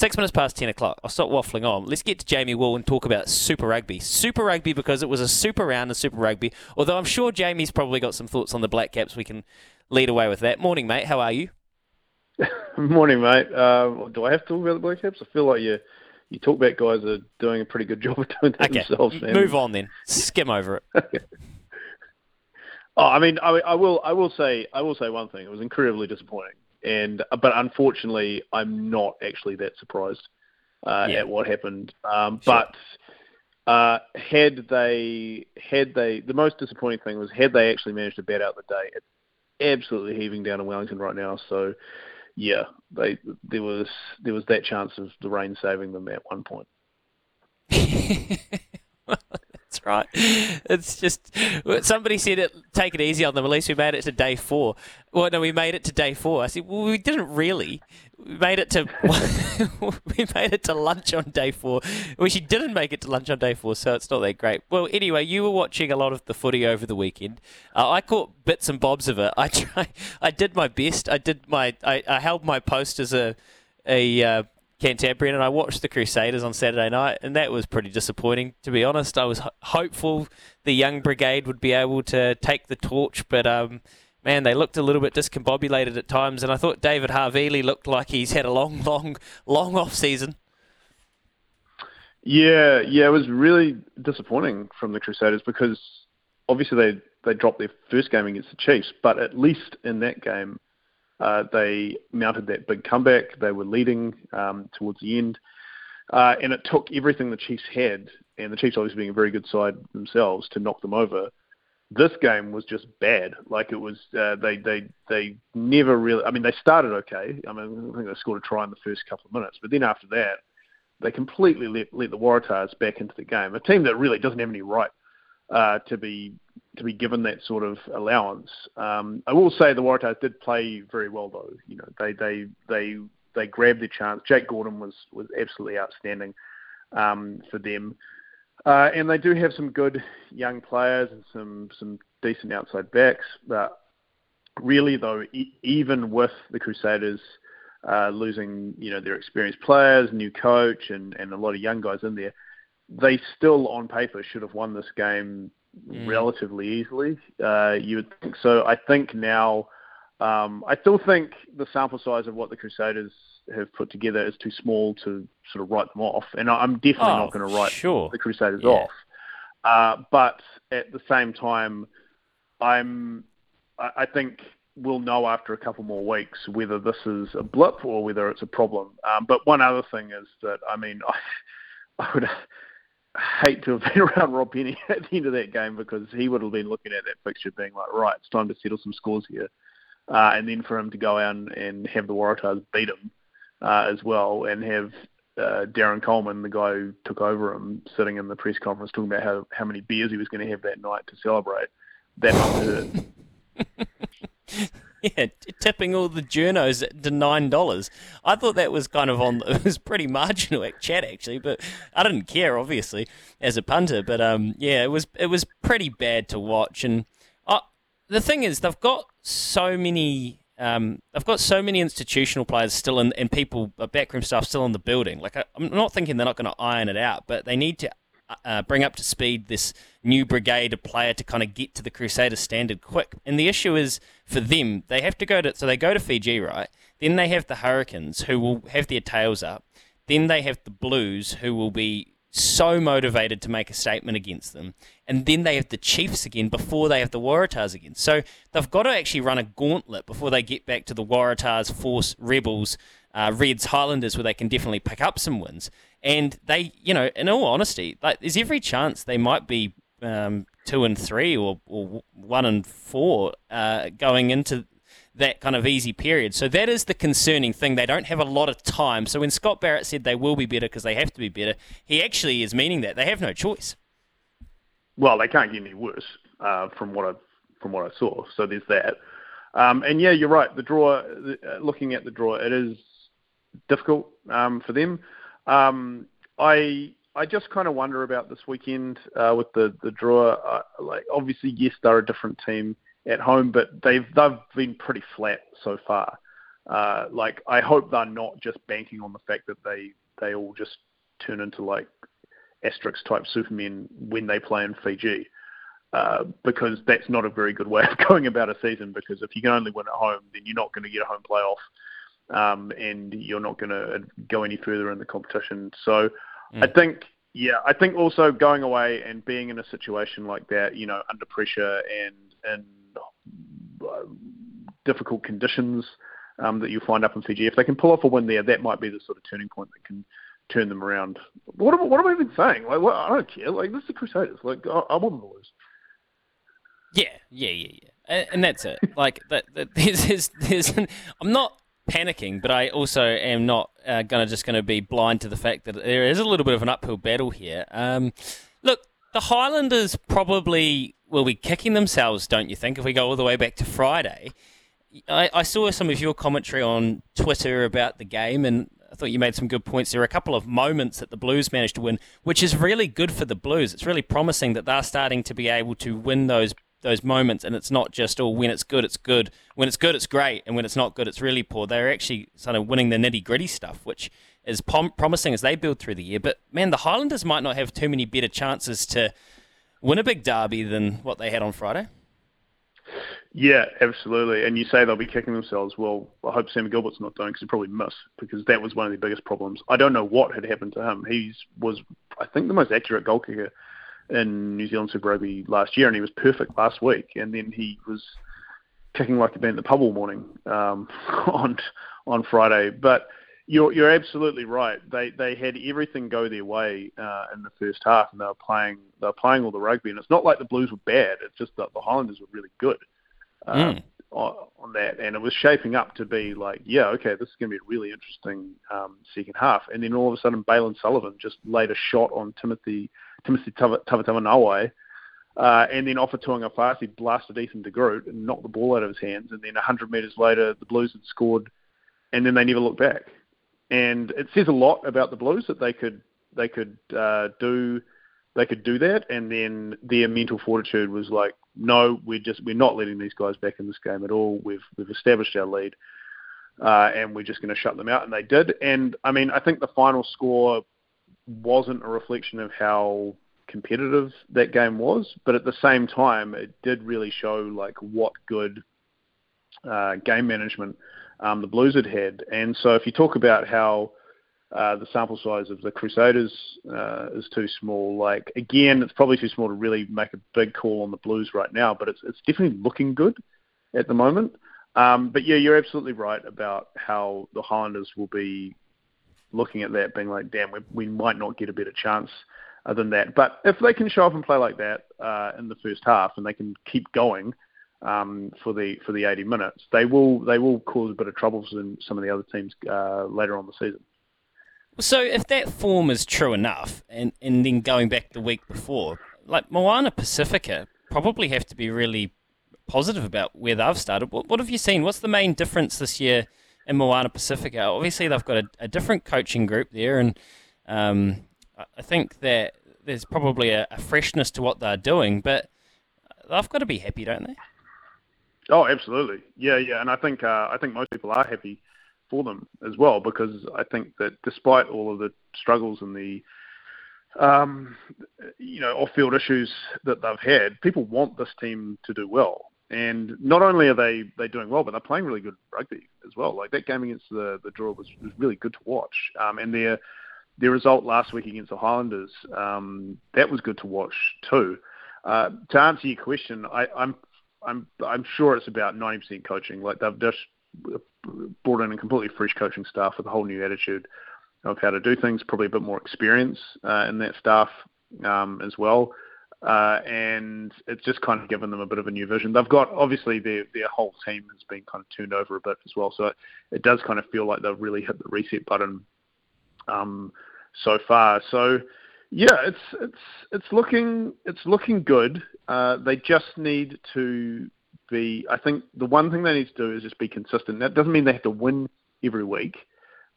Six minutes past 10 o'clock. I'll stop waffling on. Let's get to Jamie Wall and talk about Super Rugby. Super Rugby because it was a super round of Super Rugby, although I'm sure Jamie's probably got some thoughts on the Black Caps. We can lead away with that. Morning, mate. How are you? Morning, mate. Uh, do I have to talk about the Black Caps? I feel like you, you talkback guys are doing a pretty good job of doing that okay. themselves. Man. Move on then. Skim over it. oh, I mean, I, I will, I will say, I will say one thing. It was incredibly disappointing and but unfortunately, I'm not actually that surprised uh, yeah. at what happened. Um, sure. But uh, had they had they the most disappointing thing was had they actually managed to bat out the day. It's absolutely heaving down in Wellington right now. So yeah, they there was there was that chance of the rain saving them at one point. Right. It's just somebody said it. Take it easy on them. At least we made it to day four. Well, no, we made it to day four. I said, well, we didn't really. We made it to we made it to lunch on day four. We she didn't make it to lunch on day four, so it's not that great. Well, anyway, you were watching a lot of the footy over the weekend. Uh, I caught bits and bobs of it. I try. I did my best. I did my. I, I held my post as a a uh, Cantabrian, and I watched the Crusaders on Saturday night, and that was pretty disappointing, to be honest. I was hopeful the young brigade would be able to take the torch, but um, man, they looked a little bit discombobulated at times, and I thought David Havili looked like he's had a long, long, long off season. Yeah, yeah, it was really disappointing from the Crusaders because obviously they they dropped their first game against the Chiefs, but at least in that game uh, they mounted that big comeback. They were leading um, towards the end. Uh, and it took everything the Chiefs had, and the Chiefs obviously being a very good side themselves, to knock them over. This game was just bad. Like it was, uh, they they they never really. I mean, they started okay. I mean, I think they scored a try in the first couple of minutes, but then after that, they completely let let the Waratahs back into the game. A team that really doesn't have any right uh, to be to be given that sort of allowance. Um, I will say the Waratahs did play very well though. You know, they they they they grabbed their chance. Jake Gordon was was absolutely outstanding um, for them, uh, and they do have some good young players and some some decent outside backs. But really though, e- even with the Crusaders. Uh, losing, you know, their experienced players, new coach, and, and a lot of young guys in there, they still, on paper, should have won this game mm. relatively easily. Uh, you would think so. I think now, um, I still think the sample size of what the Crusaders have put together is too small to sort of write them off, and I'm definitely oh, not going to write sure. the Crusaders yeah. off. Uh, but at the same time, I'm, I think we'll know after a couple more weeks whether this is a blip or whether it's a problem. Um, but one other thing is that I mean, I, I would hate to have been around Rob Penney at the end of that game because he would have been looking at that fixture being like, right, it's time to settle some scores here. Uh, and then for him to go out and, and have the Waratahs beat him uh, as well and have uh, Darren Coleman, the guy who took over him, sitting in the press conference talking about how, how many beers he was going to have that night to celebrate, that must hurt. Yeah, tipping all the journos to nine dollars. I thought that was kind of on. It was pretty marginal at chat actually, but I didn't care obviously as a punter. But um, yeah, it was it was pretty bad to watch. And uh, the thing is, they've got so many. Um, they've got so many institutional players still in, and people, uh, backroom staff still in the building. Like I, I'm not thinking they're not going to iron it out, but they need to uh, bring up to speed this new brigade of player to kind of get to the Crusader standard quick. And the issue is for them, they have to go to so they go to Fiji, right? Then they have the Hurricanes who will have their tails up. Then they have the Blues who will be so motivated to make a statement against them. And then they have the Chiefs again before they have the Waratahs again. So they've got to actually run a gauntlet before they get back to the Waratahs, Force, Rebels, uh, Reds, Highlanders, where they can definitely pick up some wins. And they, you know, in all honesty, like there's every chance they might be um, two and three or, or one and four uh, going into that kind of easy period. So that is the concerning thing. They don't have a lot of time. So when Scott Barrett said they will be better because they have to be better, he actually is meaning that they have no choice. Well, they can't get any worse uh, from what I from what I saw. So there's that. Um, and yeah, you're right. The draw, uh, looking at the draw, it is difficult um, for them. Um, I I just kind of wonder about this weekend uh, with the the draw. Uh, like obviously, yes, they're a different team at home, but they've they've been pretty flat so far. Uh, like I hope they're not just banking on the fact that they they all just turn into like Asterix type supermen when they play in Fiji. Uh, because that's not a very good way of going about a season. Because if you can only win at home, then you're not going to get a home playoff, um, and you're not going to go any further in the competition. So, mm. I think, yeah, I think also going away and being in a situation like that, you know, under pressure and and uh, difficult conditions um, that you find up in Fiji, if they can pull off a win there, that might be the sort of turning point that can turn them around. What am, what am I even saying? Like, what, I don't care. Like, this is the Crusaders. Like, I, I want them to lose. Yeah, yeah, yeah, yeah, and, and that's it. like that, that there's, there's, there's I'm not panicking, but I also am not uh, gonna just gonna be blind to the fact that there is a little bit of an uphill battle here. Um, look, the Highlanders probably will be kicking themselves, don't you think, if we go all the way back to Friday? I, I saw some of your commentary on Twitter about the game, and I thought you made some good points. There were a couple of moments that the Blues managed to win, which is really good for the Blues. It's really promising that they're starting to be able to win those those moments, and it's not just oh when it's good, it's good. When it's good, it's great, and when it's not good, it's really poor. They're actually sort of winning the nitty gritty stuff, which is promising as they build through the year. But man, the Highlanders might not have too many better chances to win a big derby than what they had on Friday. Yeah, absolutely. And you say they'll be kicking themselves. Well, I hope Sam Gilbert's not doing because he probably missed because that was one of the biggest problems. I don't know what had happened to him. He was, I think, the most accurate goal kicker in New Zealand Super Rugby last year, and he was perfect last week. And then he was kicking like a band at the pub all morning um, on on Friday. But you're you're absolutely right. They they had everything go their way uh, in the first half, and they were playing they were playing all the rugby. And it's not like the Blues were bad. It's just that the Highlanders were really good. mm. on, on that, and it was shaping up to be like, yeah, okay, this is going to be a really interesting um, second half. And then all of a sudden, Bailyn Sullivan just laid a shot on Timothy Timothy Tavatavanawai, uh, and then Ofa Tu'ungafasi blasted Ethan de Groot and knocked the ball out of his hands. And then 100 metres later, the Blues had scored, and then they never looked back. And it says a lot about the Blues that they could they could uh, do they could do that, and then their mental fortitude was like, no, we're just we're not letting these guys back in this game at all. We've we've established our lead, uh, and we're just going to shut them out, and they did. And I mean, I think the final score wasn't a reflection of how competitive that game was, but at the same time, it did really show like what good uh, game management um, the Blues had had. And so, if you talk about how uh, the sample size of the Crusaders uh, is too small, like again, it's probably too small to really make a big call on the Blues right now, but it's it's definitely looking good at the moment. Um, but yeah, you're absolutely right about how the Highlanders will be looking at that, being like, damn, we, we might not get a better chance than that. But if they can show up and play like that uh, in the first half, and they can keep going um, for the for the 80 minutes, they will they will cause a bit of troubles in some of the other teams uh, later on the season. So if that form is true enough, and, and then going back the week before, like Moana Pacifica probably have to be really positive about where they've started. What, what have you seen? What's the main difference this year in Moana Pacifica. Obviously, they've got a, a different coaching group there, and um, I think that there's probably a, a, freshness to what they're doing, but they've got to be happy, don't they? Oh, absolutely. Yeah, yeah, and I think uh, I think most people are happy for them as well because I think that despite all of the struggles and the um, you know off-field issues that they've had, people want this team to do well. And not only are they they doing well, but they're playing really good rugby as well. Like that game against the the Drua was, was really good to watch. Um, and their their result last week against the Highlanders um, that was good to watch too. Uh, to answer your question, I, I'm I'm I'm sure it's about 90% coaching. Like they've just brought in a completely fresh coaching staff with a whole new attitude of how to do things. Probably a bit more experience uh, in that staff um, as well uh, and it's just kind of given them a bit of a new vision. They've got obviously their their whole team has been kind of turned over a bit as well, so it, it does kind of feel like they've really hit the reset button um, so far. So yeah, it's it's it's looking it's looking good. Uh, they just need to be. I think the one thing they need to do is just be consistent. That doesn't mean they have to win every week.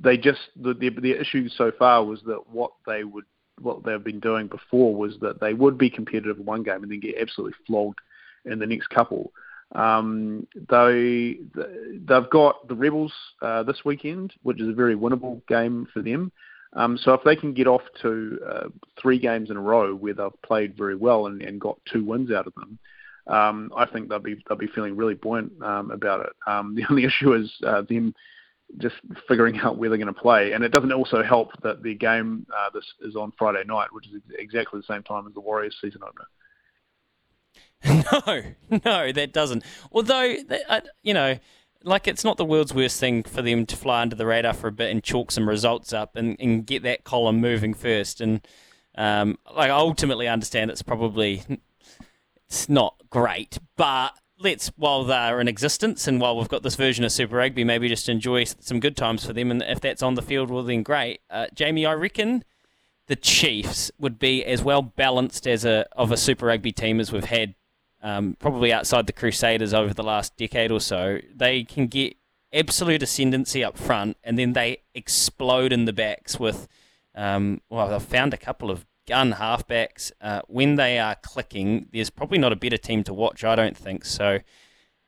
They just the the, the issue so far was that what they would what they've been doing before was that they would be competitive in one game and then get absolutely flogged in the next couple. Um, they they've got the Rebels uh, this weekend, which is a very winnable game for them. Um, so if they can get off to uh, three games in a row where they've played very well and, and got two wins out of them, um, I think they'll be they'll be feeling really buoyant um, about it. Um, the only issue is uh, them just figuring out where they're going to play, and it doesn't also help that the game uh, this is on Friday night, which is exactly the same time as the Warriors season opener. No, no, that doesn't. Although, you know, like it's not the world's worst thing for them to fly under the radar for a bit and chalk some results up and, and get that column moving first. And um, like, I ultimately understand it's probably it's not great, but let's while they're in existence and while we've got this version of Super Rugby, maybe just enjoy some good times for them. And if that's on the field, well then great. Uh, Jamie, I reckon the Chiefs would be as well balanced as a of a Super Rugby team as we've had um, probably outside the Crusaders over the last decade or so. They can get absolute ascendancy up front, and then they explode in the backs with. Um, well, they've found a couple of gun halfbacks. Uh, when they are clicking, there's probably not a better team to watch, I don't think. So,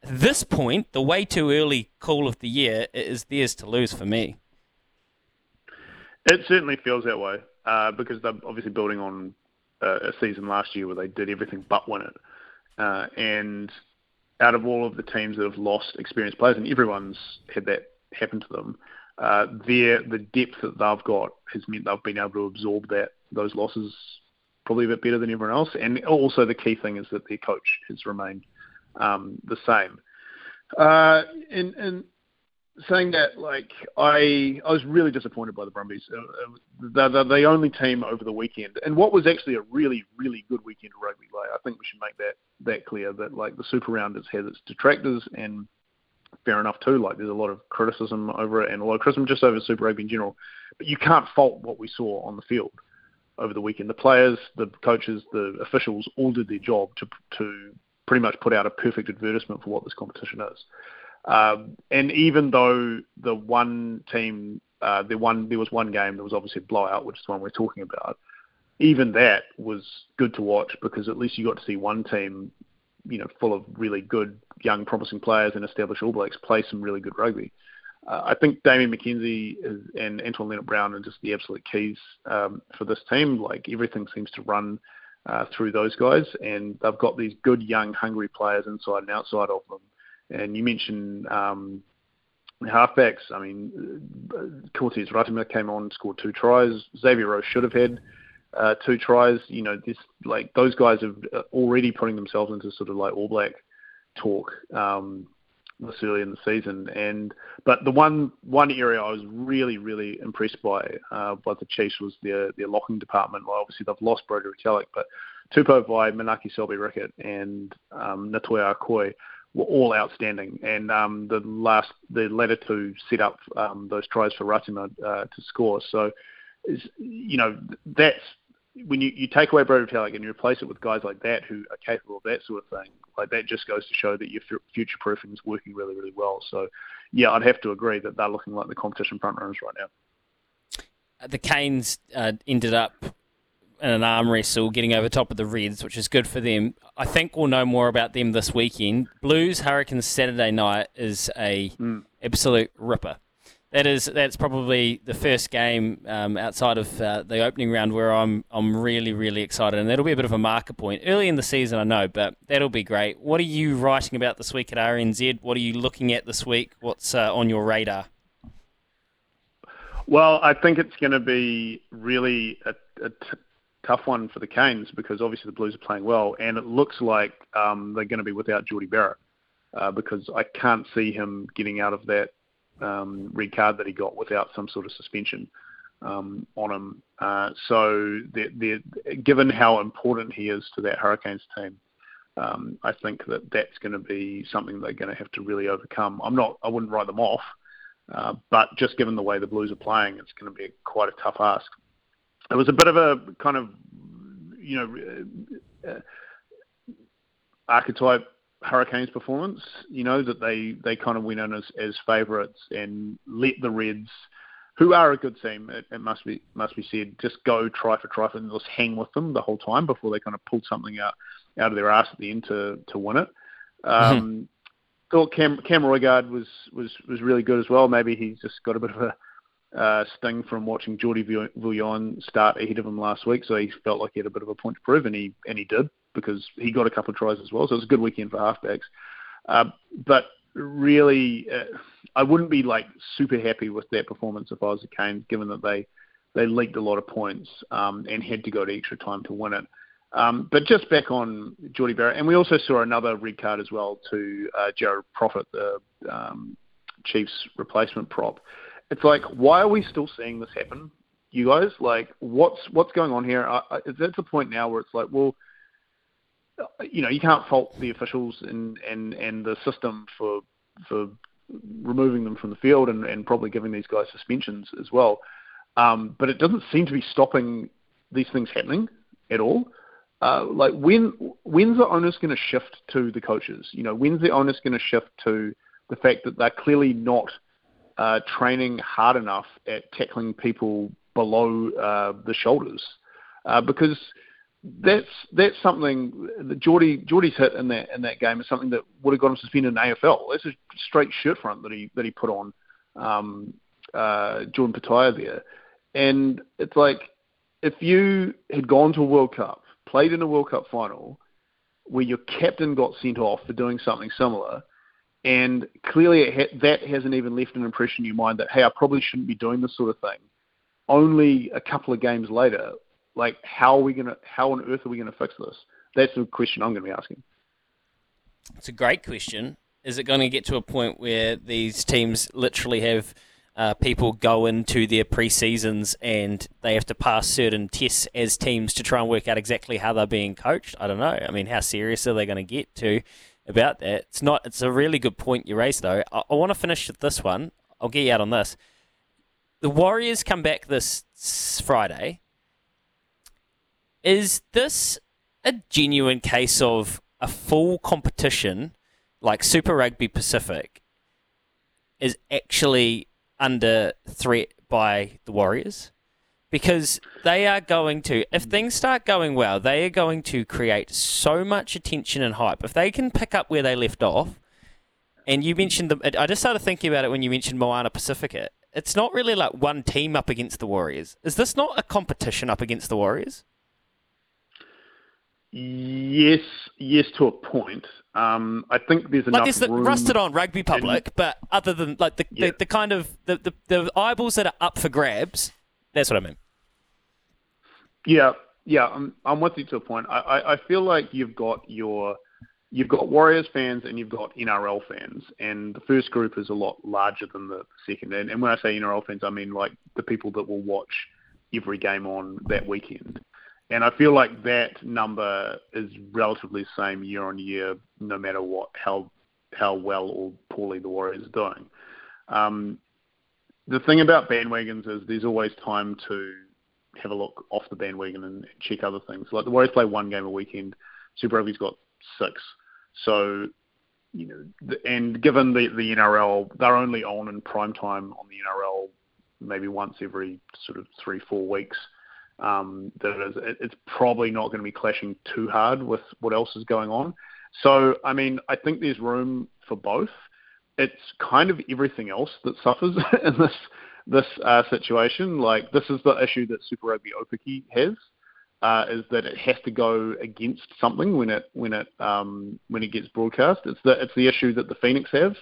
this point, the way too early call of the year is theirs to lose for me. It certainly feels that way uh, because they're obviously building on uh, a season last year where they did everything but win it. Uh, and out of all of the teams that have lost experienced players, and everyone's had that happen to them, uh, the depth that they've got has meant they've been able to absorb that those losses probably a bit better than everyone else. And also the key thing is that their coach has remained um, the same. Uh, and, and saying that, like I, I was really disappointed by the Brumbies. Uh, uh, they're, the only team over the weekend, and what was actually a really, really good weekend of rugby. Like I think we should make that that clear that like the Super Round has had its detractors, and fair enough too. Like there's a lot of criticism over it, and a lot of criticism just over Super Rugby in general. But you can't fault what we saw on the field over the weekend. The players, the coaches, the officials all did their job to to pretty much put out a perfect advertisement for what this competition is. Um, and even though the one team, uh, the one there was one game that was obviously a blowout, which is the one we're talking about. Even that was good to watch because at least you got to see one team, you know, full of really good young, promising players and established All Blacks play some really good rugby. Uh, I think Damien McKenzie is, and Anton Lienert-Brown are just the absolute keys um, for this team. Like everything seems to run uh, through those guys, and they've got these good, young, hungry players inside and outside of them and you mentioned um, halfbacks. I mean, Cortez Ratima came on, scored two tries. Xavier Roe should have had uh, two tries. You know, this like those guys are already putting themselves into sort of like All Black talk um, this early in the season. And but the one one area I was really really impressed by uh, by the Chiefs was their their locking department. Well, obviously they've lost Brodie Retallick, but Tupou Vaa'i, Manaaki Selby-Rickit, and um, Natuia Akoi were all outstanding. And um, the last, the latter two set up um, those tries for Ratima uh, to score. So, is, you know, that's when you, you take away Brodie Retallick and you replace it with guys like that who are capable of that sort of thing. Like that just goes to show that your future proofing is working really, really well. So, yeah, I'd have to agree that they're looking like the competition front runners right now. The Canes uh, ended up in an arm wrestle, getting over top of the Reds, which is good for them. I think we'll know more about them this weekend. Blues Hurricanes Saturday night is a mm. absolute ripper. That is that's probably the first game um, outside of uh, the opening round where I'm I'm really really excited, and that'll be a bit of a marker point early in the season. I know, but that'll be great. What are you writing about this week at RNZ? What are you looking at this week? What's uh, on your radar? Well, I think it's going to be really a, a t- tough one for the Canes because obviously the Blues are playing well, and it looks like um, they're going to be without Jordie Barrett uh, because I can't see him getting out of that um, red card that he got without some sort of suspension um, on him. Uh, so, they're, they're, given how important he is to that Hurricanes team, um, I think that that's going to be something they're going to have to really overcome. I'm not, I wouldn't write them off, uh, but just given the way the Blues are playing, it's going to be quite a tough ask it was a bit of a kind of you know uh, archetype Hurricanes performance. You know that they they kind of went in as as favourites and let the Reds, who are a good team, it, it, must be must be said, just go try for try for and just hang with them the whole time before they kind of pulled something out out of their ass at the end to to win it. Um, thought Cam, Cam Roigard was, was, was really good as well. Maybe he's just got a bit of a uh, sting from watching Jordi Viljoen start ahead of him last week, so he felt like he had a bit of a point to prove, and he and he did because he got a couple of tries as well. So it was a good weekend for halfbacks. Uh, but really, uh, I wouldn't be like super happy with that performance if I was the Canes, given that they they leaked a lot of points um, and had to go to extra time to win it. Um, but just back on Jordie Barrett, and we also saw another red card as well to uh, Jared Proffit, the um, Chiefs replacement prop. It's like, why are we still seeing this happen, you guys? Like, what's what's going on here? Uh, it's a point now where it's like, well, you know, you can't fault the officials and and and the system for for removing them from the field and, and probably giving these guys suspensions as well. Um, but it doesn't seem to be stopping these things happening at all. Uh, like when when's the onus going to shift to the coaches? You know, when's the onus going to shift to the fact that they're clearly not uh, training hard enough at tackling people below uh, the shoulders? Uh, because that's that's something that Jordie Jordie's hit in that in that game is something that would have got him suspended in AFL. That's a straight shirt front that he that he put on um, uh, Jordan Petaia there, and it's like if you had gone to a World Cup, played in a World Cup final, where your captain got sent off for doing something similar, and clearly ha- that hasn't even left an impression in your mind that hey, I probably shouldn't be doing this sort of thing. Only a couple of games later, like how are we gonna how on earth are we gonna fix this? That's the question I'm gonna be asking. It's a great question. Is it going to get to a point where these teams literally have uh, people go into their pre-seasons and they have to pass certain tests as teams to try and work out exactly how they're being coached? I don't know. I mean, how serious are they going to get to about that? It's not. It's a really good point you raised, though. I, I want to finish this one. I'll get you out on this. The Warriors come back this Friday is this a genuine case of a full competition like Super Rugby Pacific is actually under threat by the Warriors? Because they are going to, if hmm. things start going well, they are going to create so much attention and hype. If they can pick up where they left off, and you mentioned them, I just started thinking about it when you mentioned Moana Pacifica. It's not really like one team up against the Warriors. Is this not a competition up against the Warriors? Yes, yes, to a point. Um, I think there's enough like there's the room rusted on rugby public, in, but other than like the, yeah. the, the, kind of the, the, the eyeballs that are up for grabs, that's what I mean. Yeah, yeah, I'm I'm with you to a point. I, I, I feel like you've got your you've got Warriors fans and you've got NRL fans, and the first group is a lot larger than the second. And, and when I say NRL fans, I mean like the people that will watch every game on that weekend. And I feel like that number is relatively the same year on year, no matter what how how well or poorly the Warriors are doing. Um, the thing about bandwagons is there's always time to have a look off the bandwagon and check other things. Like the Warriors play one game a weekend, Super Rugby's got six. So, you know, and given the the NRL, they're only on in prime time on the NRL maybe once every sort of three four weeks um, that it it's probably not going to be clashing too hard with what else is going on. So, I mean, I think there's room for both. It's kind of everything else that suffers in this this uh, situation. Like this is the issue that Super Rugby Aupiki has, uh, is that it has to go against something when it when it um, when it gets broadcast. It's the it's the issue that the Phoenix have,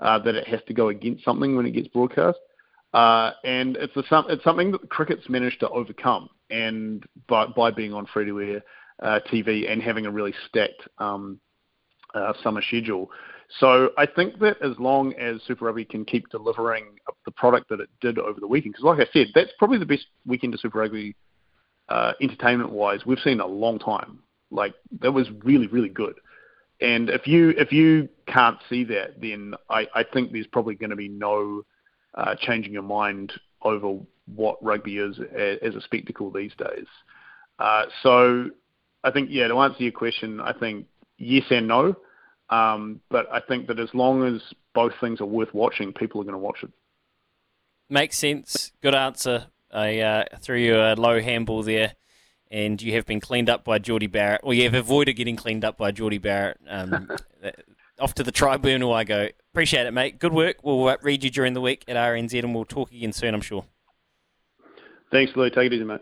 uh, that it has to go against something when it gets broadcast. Uh, and it's, a, it's something that cricket's managed to overcome, and by, by being on free to air uh, TV and having a really stacked um, uh, summer schedule. So I think that as long as Super Rugby can keep delivering the product that it did over the weekend, because like I said, that's probably the best weekend of Super Rugby uh, entertainment-wise we've seen in a long time. Like that was really, really good. And if you if you can't see that, then I, I think there's probably going to be no uh, changing your mind over what rugby is as a spectacle these days. Uh, so I think, yeah, to answer your question, I think yes and no. Um, but I think that as long as both things are worth watching, people are going to watch it. Makes sense. Good answer. I uh, threw you a low handball there, and you have been cleaned up by Jordie Barrett, or you have avoided getting cleaned up by Jordie Barrett. Um, off to the tribunal I go. Appreciate it, mate. Good work. We'll uh, read you during the week at RNZ, and we'll talk again soon. I'm sure. Thanks, Lou. Take it easy, mate.